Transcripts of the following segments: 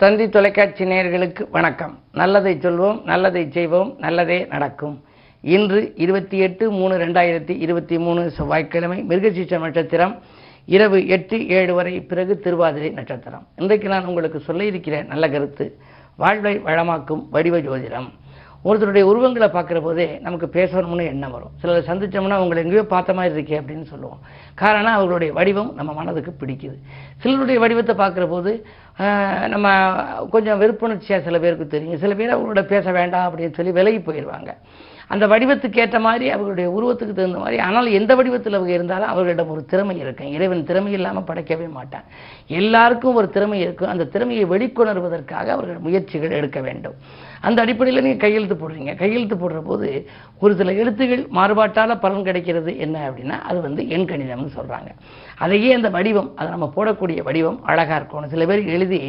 தந்தி தொலைக்காட்சி நேயர்களுக்கு வணக்கம். நல்லதை சொல்வோம் நல்லதை செய்வோம் நல்லதே நடக்கும். இன்று இருபத்தி எட்டு மூணு ரெண்டாயிரத்தி இருபத்தி மூணு செவ்வாய்க்கிழமை மிருகசீச்ச நட்சத்திரம் இரவு எட்டு ஏழு வரை பிறகு திருவாதிரை நட்சத்திரம். இன்றைக்கு நான் உங்களுக்கு சொல்ல இருக்கிற நல்ல கருத்து வாழ்வை வளமாக்கும் வடிவ ஜோதிடம். ஒருத்தருடைய உருவங்களை பார்க்குற போதே நமக்கு பேசணும்னு எண்ணம் வரும். சிலரை சந்திச்சோம்னா அவங்களை எங்கேயோ பார்த்த மாதிரி இருக்கே அப்படின்னு சொல்லுவோம். காரணம் அவர்களுடைய வடிவம் நம்ம மனதுக்கு பிடிக்குது. சிலருடைய வடிவத்தை பார்க்குற போது நம்ம கொஞ்சம் வெறுப்புணர்ச்சியாக சில பேருக்கு தெரியும். சில பேர் அவங்களோட பேச வேண்டாம் அப்படின்னு சொல்லி விலகி போயிடுவாங்க. அந்த வடிவத்துக்கு ஏற்ற மாதிரி அவர்களுடைய உருவத்துக்கு தகுந்த மாதிரி ஆனால் எந்த வடிவத்தில் அவங்க இருந்தாலும் அவர்களிடம் ஒரு திறமை இருக்கும். இறைவன் திறமை இல்லாமல் படைக்கவே மாட்டான். எல்லாருக்கும் ஒரு திறமை இருக்கும். அந்த திறமையை வெளிக்கொணர்வதற்காக அவர்கள் முயற்சிகள் எடுக்க வேண்டும். அந்த அடிப்படையில் நீங்கள் கையெழுத்து போடுறீங்க. கையெழுத்து போடுற போது ஒரு சில எழுத்துகள் மாறுபாட்டால் பலன் கிடைக்கிறது என்ன அப்படின்னா அது வந்து எண் கணிதம்னு சொல்கிறாங்க அதையே அந்த வடிவம் அதை நம்ம போடக்கூடிய வடிவம் அழகாக இருக்கணும். சில பேர் எழுதி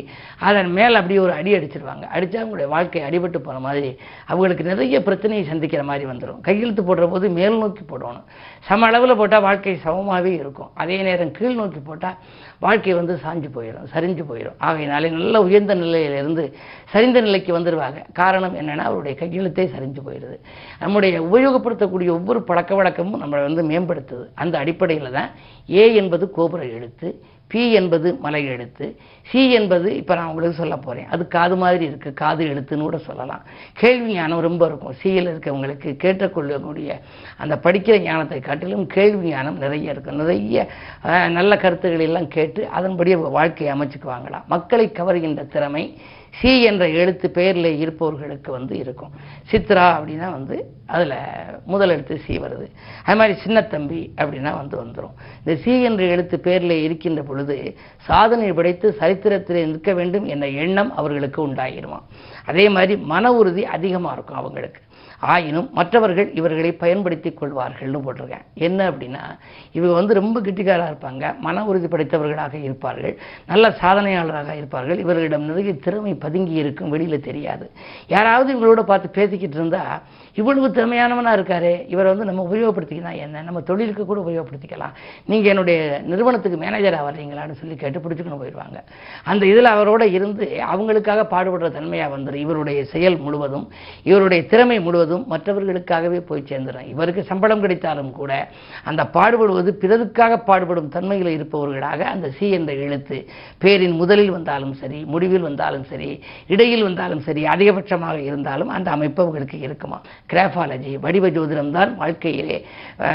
அதன் மேலே அப்படியே ஒரு அடி அடிச்சிருவாங்க. அடித்தா அவங்களுடைய வாழ்க்கை அடிபட்டு போன மாதிரி அவங்களுக்கு நிறைய பிரச்சனையை சந்திக்கிற மாதிரி வந்துடும் கையெழுத்து போடுற போது மேல் நோக்கி போடணும். சம அளவில் போட்டால் வாழ்க்கை சமமாகவே இருக்கும். அதே நேரம் கீழ் நோக்கி போட்டால் வாழ்க்கை வந்து சாஞ்சு போயிடும் சரிஞ்சு போயிடும் ஆகையினாலே நல்ல உயர்ந்த நிலையிலிருந்து சரிந்த நிலைக்கு வந்துடுவாங்க காரணம் என்னென்னா அவருடைய கையெழுத்தே சரிஞ்சு போயிடுது. நம்முடைய உபயோகப்படுத்தக்கூடிய ஒவ்வொரு பழக்க வழக்கமும் நம்மளை வந்து மேம்படுத்துது. அந்த அடிப்படையில் தான் ஏ என்பது கோபுர எழுத்து பி என்பது மலை எழுத்து சி என்பது இப்போ நான் உங்களுக்கு சொல்ல போகிறேன் அது காது மாதிரி இருக்குது காது எழுத்துன்னு கூட சொல்லலாம். கேள்வி ஞானம் ரொம்ப இருக்கும். சியில் இருக்கவங்களுக்கு கேட்டுக்கொள்ளக்கூடிய அந்த படிக்கிற ஞானத்தை காட்டிலும் கேள்வி ஞானம் நிறைய இருக்கும். நிறைய நல்ல கருத்துக்களை எல்லாம் கேட்டு அதன்படி வாழ்க்கையை அமைச்சுக்குவாங்களாம். மக்களை கவர்கின்ற திறமை சி என்ற எழுத்து பெயரில் இருப்பவர்களுக்கு வந்து இருக்கும். சித்ரா அப்படின்னா வந்து அதில் முதல் எழுத்து சி வருது. அது மாதிரி சின்னத்தம்பி அப்படின்னா வந்து வந்துடும் இந்த சி என்ற எழுத்து பேரில் இருக்கின்ற பொழுது சாதனை படைத்து சரித்திரத்தில் நிற்க வேண்டும் என்ற எண்ணம் அவர்களுக்கு உண்டாகிடுவான் அதே மாதிரி மன உறுதி அதிகமாக இருக்கும் அவங்களுக்கு. ஆயினும் மற்றவர்கள் இவர்களை பயன்படுத்திக் கொள்வார்கள்னு போட்டிருக்கேன் என்ன அப்படின்னா இவங்க வந்து ரொம்ப கிட்டிக்காராக இருப்பாங்க மன உறுதி படைத்தவர்களாக இருப்பார்கள் நல்ல சாதனையாளராக இருப்பார்கள். இவர்களிடம் நிறைய திறமை பதுங்கி இருக்கும் வெளியில் தெரியாது. யாராவது இவங்களோட பார்த்து பேசிக்கிட்டு இருந்தா இவ்வளவு திறமையானவனாக இருக்காரு இவரை வந்து நம்ம உபயோகப்படுத்திக்கலாம். என்ன? நம்ம தொழிலுக்கு கூட உபயோகப்படுத்திக்கலாம். நீங்கள் என்னுடைய நிறுவனத்துக்கு மேனேஜராக வர்றீங்களான்னு சொல்லி கேட்டு பிடிச்சுக்கணும் போயிடுவாங்க. அந்த இதில் அவரோட இருந்து அவங்களுக்காக பாடுபடுற தன்மையாக வந்துடும் இவருடைய செயல் முழுவதும் இவருடைய திறமை முழுவதும் மற்றவர்களுக்காகவே போய் சேர்ந்துடும் இவருக்கு சம்பளம் கிடைத்தாலும் கூட அந்த பாடுபடுவது பிறருக்காக பாடுபடும் தன்மையில் இருப்பவர்களாக அந்த சி என்ற எழுத்து பேரின் முதலில் வந்தாலும் சரி முடிவில் வந்தாலும் சரி இடையில் வந்தாலும் சரி அதிகபட்சமாக இருந்தாலும் அந்த அமைப்பு அவர்களுக்கு இருக்குமா? கிராஃபாலஜி வடிவ ஜோதிடம் தான் வாழ்க்கையிலே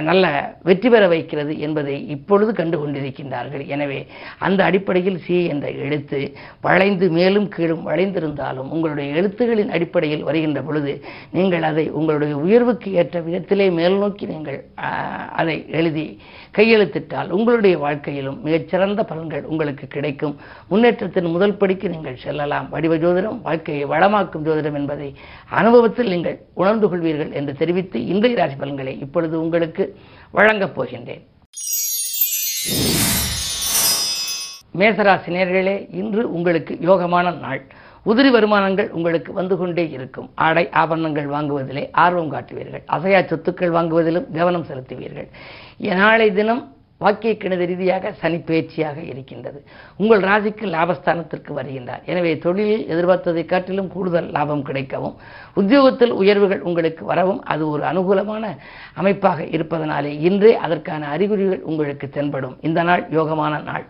நல்ல வெற்றி பெற வைக்கிறது என்பதை இப்பொழுது கண்டு கொண்டிருக்கின்றார்கள் எனவே அந்த அடிப்படையில் சி என்ற எழுத்து வளைந்து மேலும் கீழும் வளைந்திருந்தாலும் உங்களுடைய எழுத்துகளின் அடிப்படையில் வருகின்ற பொழுது நீங்கள் அதை உங்களுடைய உயர்வுக்கு ஏற்ற விதத்திலே மேல் நோக்கி நீங்கள் அதை எழுதி கையெழுத்திட்டால் உங்களுடைய வாழ்க்கையிலும் மிகச்சிறந்த பலன்கள் உங்களுக்கு கிடைக்கும். முன்னேற்றத்தின் முதல் படிக்கு நீங்கள் செல்லலாம். வடிவ ஜோதிடம் வாழ்க்கையை வளமாக்கும் ஜோதிடம் என்பதை அனுபவத்தில் நீங்கள் உணர்ந்து கொள்வீர்கள் என்று தெரிவித்து இன்றைய ராசி பலன்களை இப்பொழுது உங்களுக்கு வழங்கப் போகின்றேன். மேசராசி நேர்களே இன்று உங்களுக்கு யோகமான நாள். உதிரி வருமானங்கள் உங்களுக்கு வந்து கொண்டே இருக்கும். ஆடை ஆபரணங்கள் வாங்குவதிலே ஆர்வம் காட்டுவீர்கள். அசையா சொத்துக்கள் வாங்குவதிலும் கவனம் செலுத்துவீர்கள். நாளை தினம் வாக்கிய கணித ரீதியாக சனி பேச்சியாக இருக்கின்றது. உங்கள் ராசிக்கு லாபஸ்தானத்திற்கு வருகின்றார். எனவே தொழிலில் எதிர்பார்த்ததை காட்டிலும் கூடுதல் லாபம் கிடைக்கவும் உத்தியோகத்தில் உயர்வுகள் உங்களுக்கு வரவும் அது ஒரு அனுகூலமான அமைப்பாக இருப்பதனாலே இன்றே அதற்கான அறிகுறிகள் உங்களுக்கு தென்படும். இந்த நாள் யோகமான நாள்.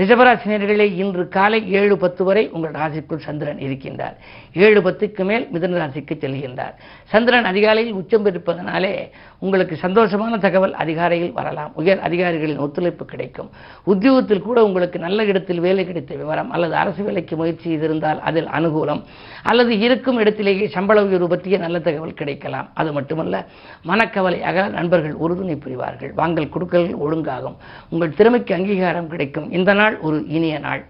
ரிஷபராசினியர்களே இன்று காலை ஏழு பத்து வரை உங்கள் ராசிக்குள் சந்திரன் இருக்கின்றார். ஏழு பத்துக்கு மேல் மிதன ராசிக்கு செல்கின்றார். சந்திரன் அதிகாலையில் உச்சம் இருப்பதனாலே உங்களுக்கு சந்தோஷமான தகவல் அதிகாரியில் வரலாம். உயர் அதிகாரிகளின் ஒத்துழைப்பு கிடைக்கும். உத்தியோகத்தில் கூட உங்களுக்கு நல்ல இடத்தில் வேலை கிடைத்த விவரம் அல்லது அரசு வேலைக்கு முயற்சி செய்திருந்தால் அதில் அனுகூலம். அல்லது இருக்கும் இடத்திலேயே சம்பள உயர்வு பற்றிய நல்ல தகவல் கிடைக்கலாம். அது மட்டுமல்ல மனக்கவலை அகல நண்பர்கள் உறுதுணை புரிவார்கள். வாங்கல் கொடுக்கல்கள் ஒழுங்காகும். உங்கள் திறமைக்கு அங்கீகாரம் கிடைக்கும். இந்த நாள் ஒரு இனிய நாள்.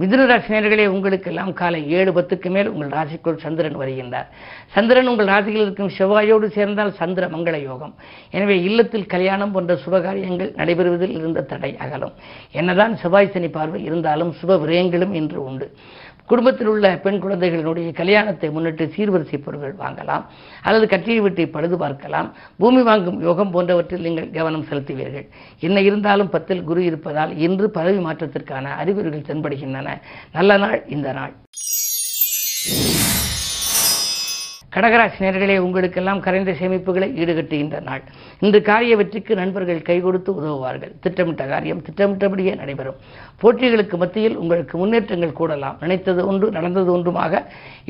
மிதுன ராசினியர்களே உங்களுக்கெல்லாம் காலை ஏழு பத்துக்கு மேல் உங்கள் ராசிக்குள் சந்திரன் வருகின்றார். சந்திரன் உங்கள் ராசியில் இருக்கும் செவ்வாயோடு சேர்ந்தால் சந்திர மங்கள யோகம். எனவே இல்லத்தில் கல்யாணம் போன்ற சுபகாரியங்கள் நடைபெறுவதில் இருந்த தடை அகலும். என்னதான் செவ்வாய் சனி பார்வை இருந்தாலும் சுப விரயங்களும் இன்று உண்டு. குடும்பத்தில் உள்ள பெண் குழந்தைகளினுடைய கல்யாணத்தை முன்னிட்டு சீர்வரிசை பொருட்கள் வாங்கலாம் அல்லது கட்டிய வீட்டை பழுது பார்க்கலாம் பூமி வாங்கும் யோகம் போன்றவற்றில் நீங்கள் கவனம் செலுத்துவீர்கள். என்ன இருந்தாலும் பத்தில் குரு இருப்பதால் இன்று பதவி மாற்றத்திற்கான அறிகுறிகள் தென்படுகின்றன. நல்ல நாள் இந்த நாள். கடகராசி நேர்களே உங்களுக்கெல்லாம் கரைந்த சேமிப்புகளை ஈடுகட்டுகின்ற நாள். இன்று காரிய வெற்றிக்கு நண்பர்கள் கை கொடுத்து உதவுவார்கள். திட்டமிட்ட காரியம் திட்டமிட்டபடியே நடைபெறும். போட்டிகளுக்கு மத்தியில் உங்களுக்கு முன்னேற்றங்கள் கூடலாம். நினைத்தது ஒன்று நடந்தது ஒன்றுமாக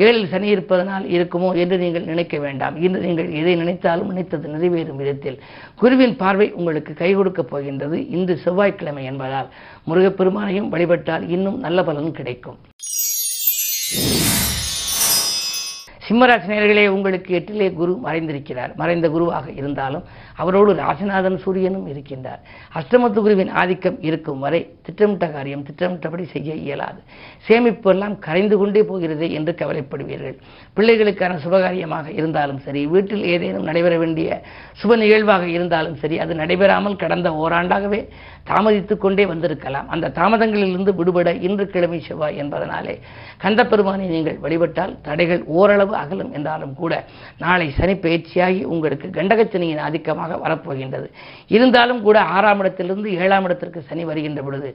ஏழில் சனி இருப்பதனால் இருக்குமோ என்று நீங்கள் நினைக்க வேண்டாம். இன்று நீங்கள் எதை நினைத்தாலும் நினைத்தது நிறைவேறும் விதத்தில். குருவின் பார்வை உங்களுக்கு கை கொடுக்கப் போகின்றது. இன்று செவ்வாய்க்கிழமை என்பதால் முருகப்பெருமானையும் வழிபட்டால் இன்னும் நல்ல பலன் கிடைக்கும். சிம்மராசினியர்களே உங்களுக்கு எட்டிலே குரு மறைந்திருக்கிறார். மறைந்த குருவாக இருந்தாலும் அவரோடு ராசிநாதன் சூரியனும் இருக்கின்றார். அஷ்டமத்து குருவின் ஆதிக்கம் இருக்கும் வரை திட்டமிட்ட காரியம் திட்டமிட்டபடி செய்ய இயலாது. சேமிப்பு எல்லாம் கரைந்து கொண்டே போகிறது என்று கவலைப்படுவீர்கள். பிள்ளைகளுக்கான சுபகாரியமாக இருந்தாலும் சரி வீட்டில் ஏதேனும் நடைபெற வேண்டிய சுப நிகழ்வாக இருந்தாலும் சரி அது நடைபெறாமல் கடந்த ஓராண்டாகவே தாமதித்து கொண்டே வந்திருக்கலாம். அந்த தாமதங்களிலிருந்து விடுபட இன்று கிழமை செவ்வாய் என்பதனாலே கந்தப்பெருமானை நீங்கள் வழிபட்டால் தடைகள் ஓரளவு அகலும் என்றாலும் கூட நாளை சனி பயிற்சியாகி உங்களுக்கு கண்டகச்சனியின் ஆதிக்கமாக வரப்போகின்றது. இருந்தாலும் கூட ஆறாம் இடத்திலிருந்து ஏழாம் இடத்திற்கு சனி வருகின்ற பொழுது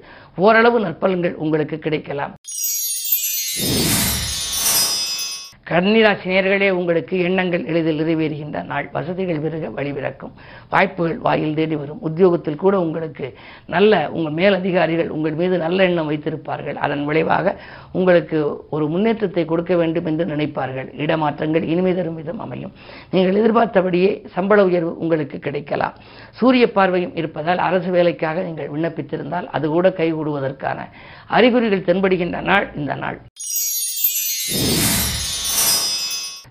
ஓரளவு நற்பலன்கள் உங்களுக்கு கிடைக்கலாம். கன்னிராசினியர்களே உங்களுக்கு எண்ணங்கள் எளிதில் நிறைவேறுகின்ற நாள். வசதிகள் பெருக வழிபிறக்கும் வாய்ப்புகள் வாயில் தேடி வரும். உத்தியோகத்தில் கூட உங்களுக்கு நல்ல உங்கள் மேலதிகாரிகள் உங்கள் மீது நல்ல எண்ணம் வைத்திருப்பார்கள். அதன் விளைவாக உங்களுக்கு ஒரு முன்னேற்றத்தை கொடுக்க வேண்டும் என்று நினைப்பார்கள். இடமாற்றங்கள் இனிமை தரும் விதம் அமையும். நீங்கள் எதிர்பார்த்தபடியே சம்பள உயர்வு உங்களுக்கு கிடைக்கலாம். சூரிய பார்வையும் இருப்பதால் அரசு வேலைக்காக நீங்கள் விண்ணப்பித்திருந்தால் அது கூட கைகூடுவதற்கான அறிகுறிகள் தென்படுகின்ற நாள் இந்த நாள்.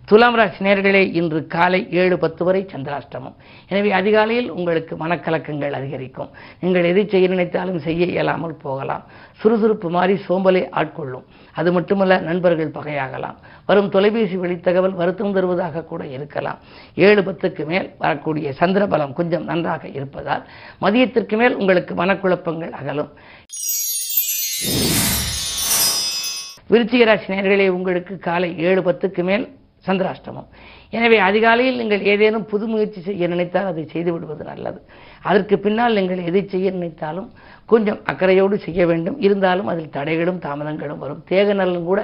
துலாம் ராசி நேர்களே இன்று காலை ஏழு பத்து வரை சந்திராஷ்டமம். எனவே அதிகாலையில் உங்களுக்கு மனக்கலக்கங்கள் அதிகரிக்கும். நீங்கள் எதை செய்ய நினைத்தாலும் செய்ய இயலாமல் போகலாம். சுறுசுறுப்பு மாறி சோம்பலை ஆட்கொள்ளும். அது மட்டுமல்ல நண்பர்கள் பகையாகலாம். வரும் தொலைபேசி வழித்தகவல் வருத்தம் தருவதாக கூட இருக்கலாம். ஏழு பத்துக்கு மேல் வரக்கூடிய சந்திரபலம் கொஞ்சம் நன்றாக இருப்பதால் மதியத்திற்கு மேல் உங்களுக்கு மனக்குழப்பங்கள் அகலும். விருச்சிக ராசி நேர்களே உங்களுக்கு காலை ஏழு பத்துக்கு மேல் சந்திராஷ்டமம். எனவே அதிகாலையில் நீங்கள் ஏதேனும் புது முயற்சி செய்ய நினைத்தால் அதை செய்து விடுவது நல்லது. அதற்கு பின்னால் நீங்கள் எதை செய்ய நினைத்தாலும் கொஞ்சம் அக்கறையோடு செய்ய வேண்டும். இருந்தாலும் அதில் தடைகளும் தாமதங்களும் வரும். தேக நலன் கூட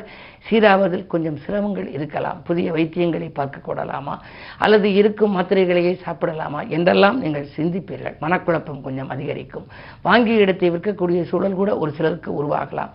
சீராவதில் கொஞ்சம் சிரமங்கள் இருக்கலாம். புதிய வைத்தியங்களை பார்க்கக்கூடலாமா அல்லது இருக்கும் மாத்திரைகளையே சாப்பிடலாமா? என்றெல்லாம் நீங்கள் சிந்திப்பீர்கள். மனக்குழப்பம் கொஞ்சம் அதிகரிக்கும். வாங்கிய இடத்தை விற்கக்கூடிய சூழல் கூட ஒரு சிலருக்கு உருவாகலாம்.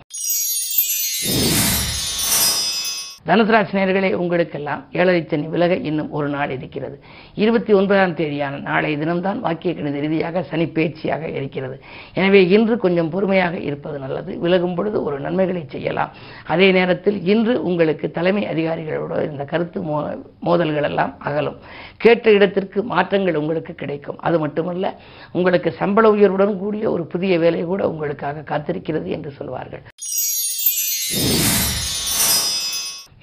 தனுசராசி நேர்களே உங்களுக்கெல்லாம் ஏழரை சனி விலக இன்னும் ஒரு நாள் இருக்கிறது. இருபத்தி ஒன்பதாம் தேதியான நாளை தினம்தான் வாக்கிய கணித ரீதியாக சனி பேச்சியாக இருக்கிறது. எனவே இன்று கொஞ்சம் பொறுமையாக இருப்பது நல்லது. விலகும் பொழுது ஒரு நன்மைகளை செய்யலாம். அதே நேரத்தில் இன்று உங்களுக்கு தலைமை அதிகாரிகளோட இந்த கருத்து மோ மோதல்கள் எல்லாம் அகலும். கேட்ட இடத்திற்கு மாற்றங்கள் உங்களுக்கு கிடைக்கும். அது மட்டுமல்ல உங்களுக்கு சம்பள உயர்வுடன் கூடிய ஒரு புதிய வேலை கூட உங்களுக்காக காத்திருக்கிறது என்று சொல்வார்கள்.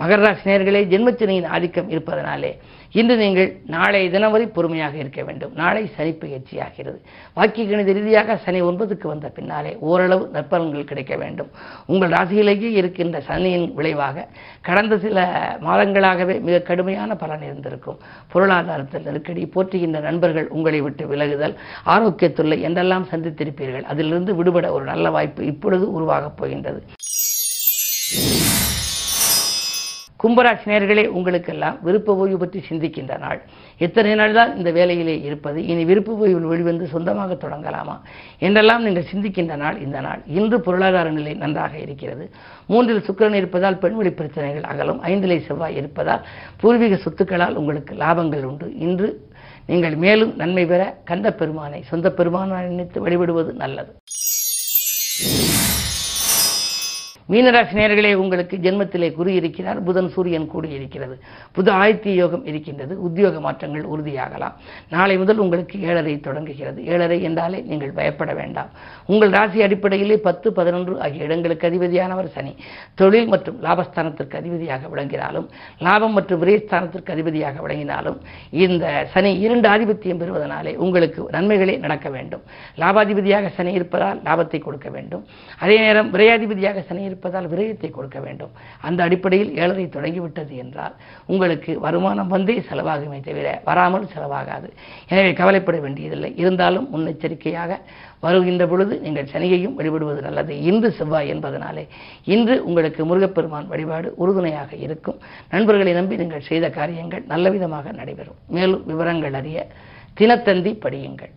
மகர ராசி ஜென்மச்சனியின் ஆதிக்கம் இருப்பதனாலே இன்று நீங்கள் நாளை தினம் வரை பொறுமையாக இருக்க வேண்டும். நாளை சனி பயிற்சியாகிறது வாக்கிய கணித ரீதியாக சனி ஒன்பதுக்கு வந்த பின்னாலே ஓரளவு நற்பலன்கள் கிடைக்க வேண்டும். உங்கள் ராசியிலேயே இருக்கின்ற சனியின் விளைவாக கடந்த சில மாதங்களாகவே மிக கடுமையான பலன் இருந்திருக்கும். பொருளாதாரத்தில் நெருக்கடி போற்றுகின்ற நண்பர்கள் உங்களை விட்டு விலகுதல் ஆரோக்கியத்துள்ள என்றெல்லாம் சந்தித்திருப்பீர்கள். அதிலிருந்து விடுபட ஒரு நல்ல வாய்ப்பு இப்பொழுது உருவாகப் போகின்றது. கும்பராசி நேர்களே உங்களுக்கெல்லாம் விருப்ப ஓய்வு பற்றி சிந்திக்கின்ற நாள். எத்தனை நாள் தான் இந்த வேலையிலே இருப்பது? இனி விருப்ப ஓய்வில் வெளிவந்து சொந்தமாக தொடங்கலாமா? என்றெல்லாம் நீங்கள் சிந்திக்கின்ற நாள் இந்த நாள். இன்று பொருளாதார நிலை நன்றாக இருக்கிறது. மூன்றில் சுக்கிரன் இருப்பதால் பெண்வெளி பிரச்சனைகள் அகலும். ஐந்திலே செவ்வாய் இருப்பதால் பூர்வீக சொத்துக்களால் உங்களுக்கு லாபங்கள் உண்டு. இன்று நீங்கள் மேலும் நன்மை பெற கந்த பெருமானை சொந்த பெருமானை நினைத்து வழிபடுவது நல்லது. மீனராசி நேர்களே உங்களுக்கு ஜென்மத்திலே குரு இருக்கிறார் புதன் சூரியன் கூடி இருக்கிறது. புது ஆயத்திய யோகம் இருக்கின்றது உத்தியோக மாற்றங்கள் உறுதியாகலாம். நாளை முதல் உங்களுக்கு ஏழரை தொடங்குகிறது. ஏழரை என்றாலே நீங்கள் பயப்பட வேண்டாம். உங்கள் ராசி அடிப்படையிலே பத்து பதினொன்று ஆகிய இடங்களுக்கு அதிபதியானவர் சனி. தொழில் மற்றும் லாபஸ்தானத்திற்கு அதிபதியாக விளங்கினாலும் லாபம் மற்றும் விரயஸ்தானத்திற்கு அதிபதியாக விளங்கினாலும் இந்த சனி இரண்டு ஆதிபத்தியம் பெறுவதனாலே உங்களுக்கு நன்மைகளே நடக்க வேண்டும். லாபாதிபதியாக சனி இருப்பதால் லாபத்தை கொடுக்க வேண்டும். அதே நேரம் விரையாதிபதியாக சனி இருப்ப இருப்பதால் விரயத்தை கொடுக்க வேண்டும். அந்த அடிப்படையில் ஏழரை தொடங்கிவிட்டது என்றால் உங்களுக்கு வருமானம் வந்தே செலவாகுமே தவிர வராமல் செலவாகாது. எனவே கவலைப்பட வேண்டியதில்லை. இருந்தாலும் முன்னெச்சரிக்கையாக வருகின்ற பொழுது நீங்கள் சனியையும் வழிபடுவது நல்லது. இன்று செவ்வாய் என்பதனாலே இன்று உங்களுக்கு முருகப்பெருமான் வழிபாடு உறுதுணையாக இருக்கும். நண்பர்களை நம்பி நீங்கள் செய்த காரியங்கள் நல்ல விதமாக நடைபெறும். மேலும் விவரங்கள் அறிய தினத்தந்தி படியுங்கள்.